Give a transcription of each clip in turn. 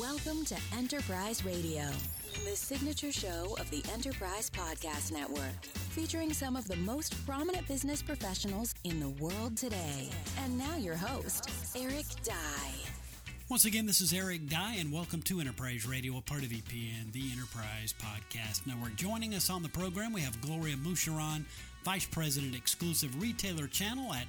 Welcome to Enterprise Radio, the signature show of the Enterprise Podcast Network, featuring some of the most prominent business professionals in the world today. And now your host, Eric Dye. Once again, this is Eric Dye, and welcome to Enterprise Radio, a part of EPN, the Enterprise Podcast Network. Joining us on the program, we have Gloria Moucheron, Vice President, Exclusive Retailer Channel at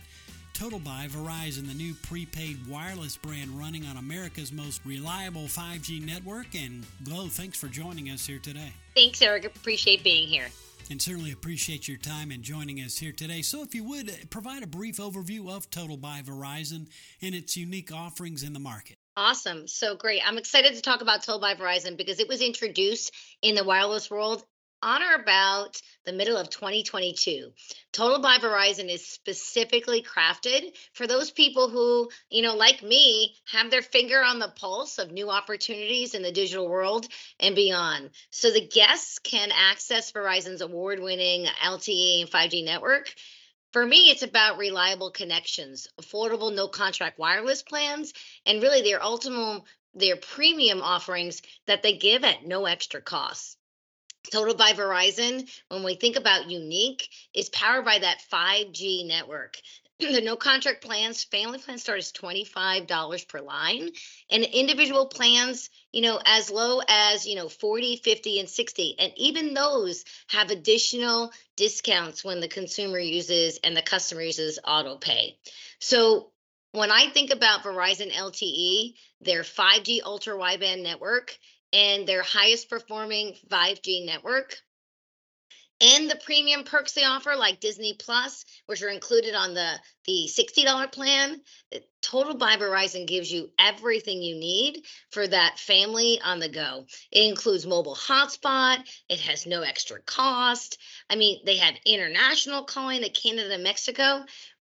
Total by Verizon, the new prepaid wireless brand running on America's most reliable 5G network. And Glo, thanks for joining us here today. Thanks, Eric. Appreciate being here. And certainly appreciate your time and joining us here today. So, if you would provide a brief overview of Total by Verizon and its unique offerings in the market. Awesome. So great. I'm excited to talk about Total by Verizon because it was introduced in the wireless world on or about the middle of 2022. Total by Verizon is specifically crafted for those people who, you know, like me, have their finger on the pulse of new opportunities in the digital world and beyond. So the guests can access Verizon's award winning LTE and 5G network. For me, it's about reliable connections, affordable no contract wireless plans, and really their ultimate their premium offerings that they give at no extra cost. Total by Verizon, when we think about unique, is powered by that 5G network. the no contract plans, family plans start as $25 per line, and individual plans, you know, as low as, you know, 40, 50, and 60. And even those have additional discounts when the consumer uses and the customer uses auto pay. So when I think about Verizon LTE, their 5G ultra wideband network and their highest performing 5G network. And the premium perks they offer, like Disney Plus, which are included on the, the $60 plan. Eh, total by Verizon gives you everything you need for that family on the go. It includes mobile hotspot, it has no extra cost. I mean, they have international calling to Canada Mexico.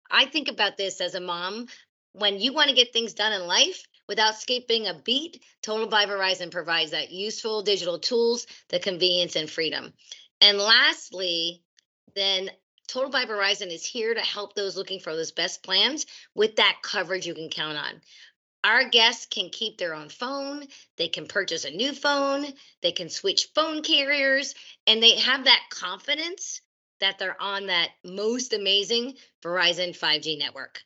I think about this as a mom. When you want to get things done in life, without skipping a beat, Total by Verizon provides that useful digital tools, the convenience and freedom. And lastly, then Total by Verizon is here to help those looking for those best plans with that coverage you can count on. Our guests can keep their own phone, they can purchase a new phone, they can switch phone carriers, and they have that confidence that they're on that most amazing Verizon 5G network.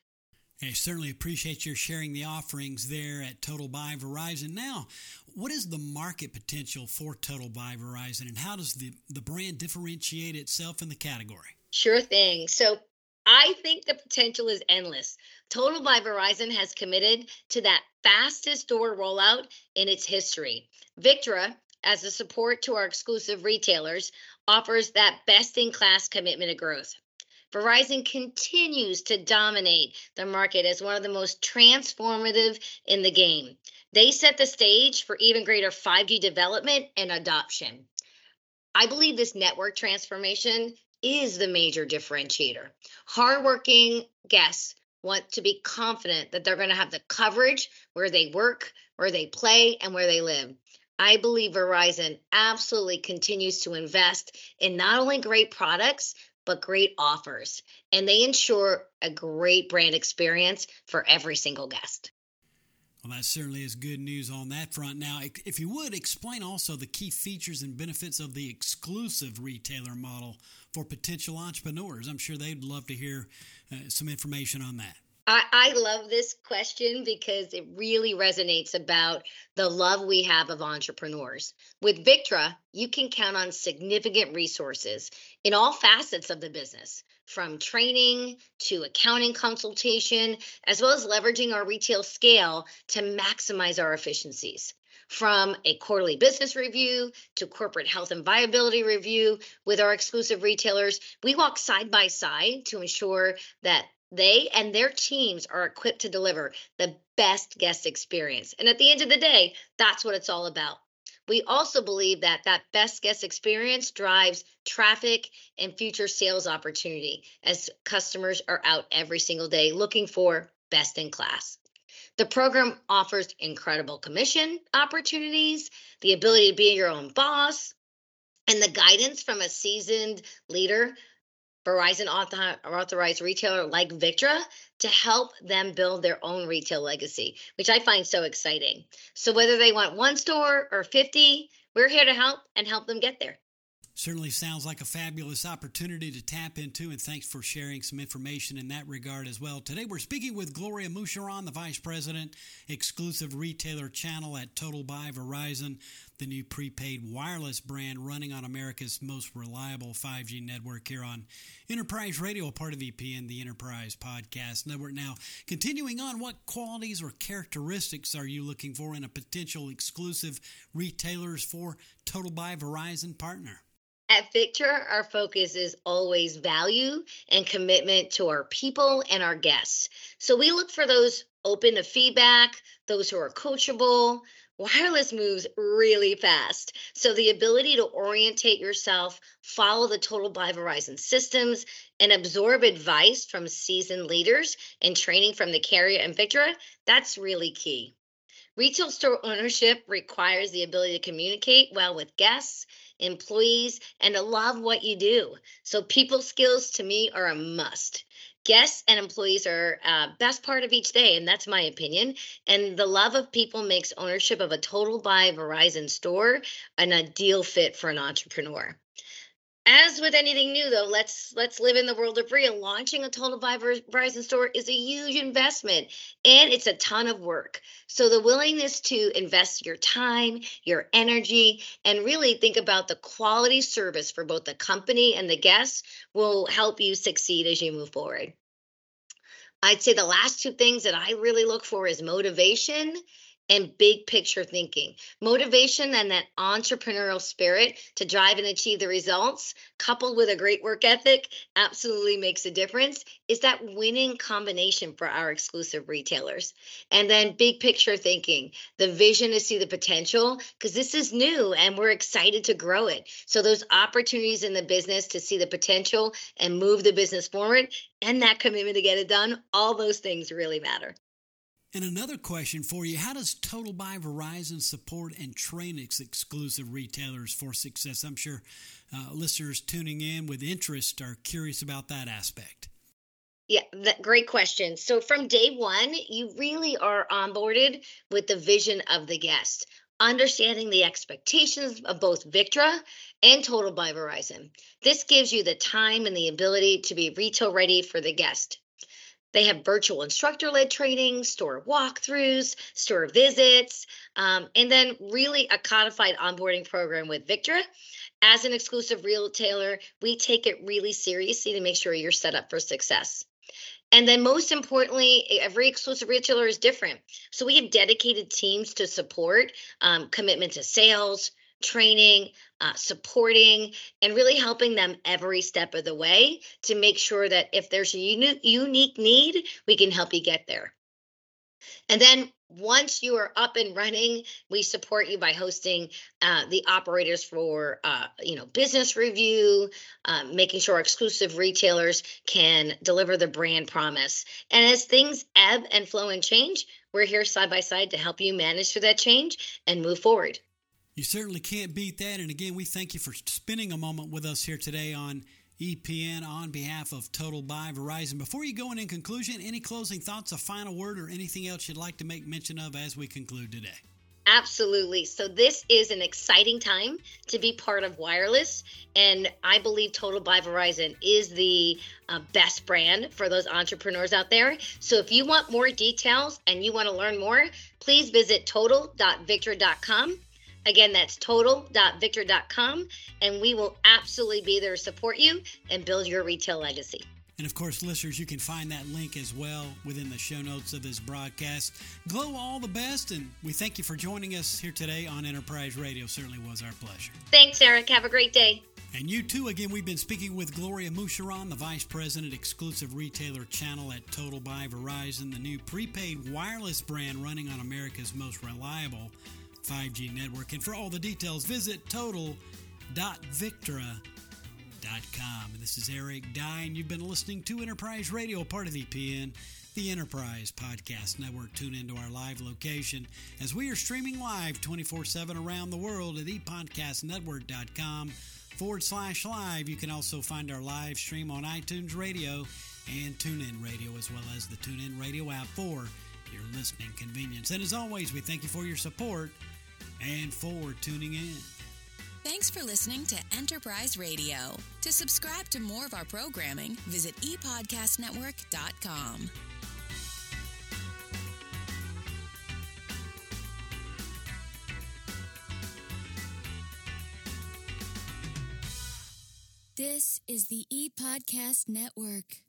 I certainly appreciate your sharing the offerings there at Total by Verizon. Now, what is the market potential for Total by Verizon and how does the, the brand differentiate itself in the category? Sure thing. So, I think the potential is endless. Total by Verizon has committed to that fastest door rollout in its history. Victra, as a support to our exclusive retailers, offers that best in class commitment to growth. Verizon continues to dominate the market as one of the most transformative in the game. They set the stage for even greater 5G development and adoption. I believe this network transformation is the major differentiator. Hardworking guests want to be confident that they're going to have the coverage where they work, where they play, and where they live. I believe Verizon absolutely continues to invest in not only great products, but great offers. And they ensure a great brand experience for every single guest. Well, that certainly is good news on that front. Now, if you would explain also the key features and benefits of the exclusive retailer model for potential entrepreneurs, I'm sure they'd love to hear uh, some information on that. I, I love this question because it really resonates about the love we have of entrepreneurs. With Victra, you can count on significant resources in all facets of the business, from training to accounting consultation, as well as leveraging our retail scale to maximize our efficiencies from a quarterly business review to corporate health and viability review with our exclusive retailers. We walk side by side to ensure that they and their teams are equipped to deliver the best guest experience. And at the end of the day, that's what it's all about. We also believe that that best guest experience drives traffic and future sales opportunity as customers are out every single day looking for best in class. The program offers incredible commission opportunities, the ability to be your own boss, and the guidance from a seasoned leader Verizon author- authorized retailer like Victra to help them build their own retail legacy, which I find so exciting. So whether they want one store or 50, we're here to help and help them get there. Certainly sounds like a fabulous opportunity to tap into, and thanks for sharing some information in that regard as well. Today we're speaking with Gloria Moucheron, the Vice President, exclusive retailer channel at Total by Verizon, the new prepaid wireless brand running on America's most reliable 5G network here on Enterprise Radio, a part of EPN, the Enterprise Podcast Network. Now, continuing on, what qualities or characteristics are you looking for in a potential exclusive retailers for Total by Verizon partner? At Victra, our focus is always value and commitment to our people and our guests. So we look for those open to feedback, those who are coachable. Wireless moves really fast. So the ability to orientate yourself, follow the Total by Verizon systems, and absorb advice from seasoned leaders and training from the carrier and Victra, that's really key. Retail store ownership requires the ability to communicate well with guests employees, and to love what you do. So, people skills to me are a must. Guests and employees are uh, best part of each day, and that's my opinion. And the love of people makes ownership of a Total by Verizon store an ideal fit for an entrepreneur as with anything new though let's let's live in the world of real launching a total by verizon store is a huge investment and it's a ton of work. So the willingness to invest your time your energy and really think about the quality service for both the company and the guests will help you succeed as you move forward. I'd say the last two things that i really look for is motivation and big picture thinking. Motivation and that entrepreneurial spirit to drive and achieve the results, coupled with a great work ethic, absolutely makes a difference. Is that winning combination for our exclusive retailers? And then big picture thinking, the vision to see the potential, because this is new and we're excited to grow it. So, those opportunities in the business to see the potential and move the business forward and that commitment to get it done, all those things really matter. And another question for you How does Total by Verizon support and train its exclusive retailers for success? I'm sure uh, listeners tuning in with interest are curious about that aspect. Yeah, that, great question. So, from day one, you really are onboarded with the vision of the guest, understanding the expectations of both Victra and Total by Verizon. This gives you the time and the ability to be retail ready for the guest. They have virtual instructor led training, store walkthroughs, store visits, um, and then really a codified onboarding program with Victra. As an exclusive retailer, we take it really seriously to make sure you're set up for success. And then, most importantly, every exclusive retailer is different. So, we have dedicated teams to support um, commitment to sales, training, uh, supporting, and really helping them every step of the way to make sure that if there's a uni- unique need, we can help you get there. And then once you are up and running, we support you by hosting uh, the operators for uh, you know business review, uh, making sure exclusive retailers can deliver the brand promise. And as things ebb and flow and change, we're here side by side to help you manage through that change and move forward. You certainly can't beat that. And again, we thank you for spending a moment with us here today on EPN on behalf of Total by Verizon. Before you go in, in conclusion, any closing thoughts, a final word, or anything else you'd like to make mention of as we conclude today? Absolutely. So, this is an exciting time to be part of wireless. And I believe Total by Verizon is the uh, best brand for those entrepreneurs out there. So, if you want more details and you want to learn more, please visit total.victra.com Again, that's total.victra.com, and we will absolutely be there to support you and build your retail legacy. And of course, listeners, you can find that link as well within the show notes of this broadcast. Glo all the best, and we thank you for joining us here today on Enterprise Radio. Certainly was our pleasure. Thanks, Eric. Have a great day. And you too. Again, we've been speaking with Gloria Moucheron, the Vice President, Exclusive Retailer Channel at Total by Verizon, the new prepaid wireless brand running on America's most reliable 5G network. And for all the details, visit total.victra.com. And this is Eric and you've been listening to Enterprise Radio, part of EPN, the Enterprise Podcast Network. Tune into our live location as we are streaming live 24 7 around the world at epodcastnetwork.com forward slash live. You can also find our live stream on iTunes Radio and TuneIn Radio, as well as the TuneIn Radio app for your listening convenience. And as always, we thank you for your support and for tuning in. Thanks for listening to Enterprise Radio. To subscribe to more of our programming, visit epodcastnetwork.com. This is the ePodcast Network.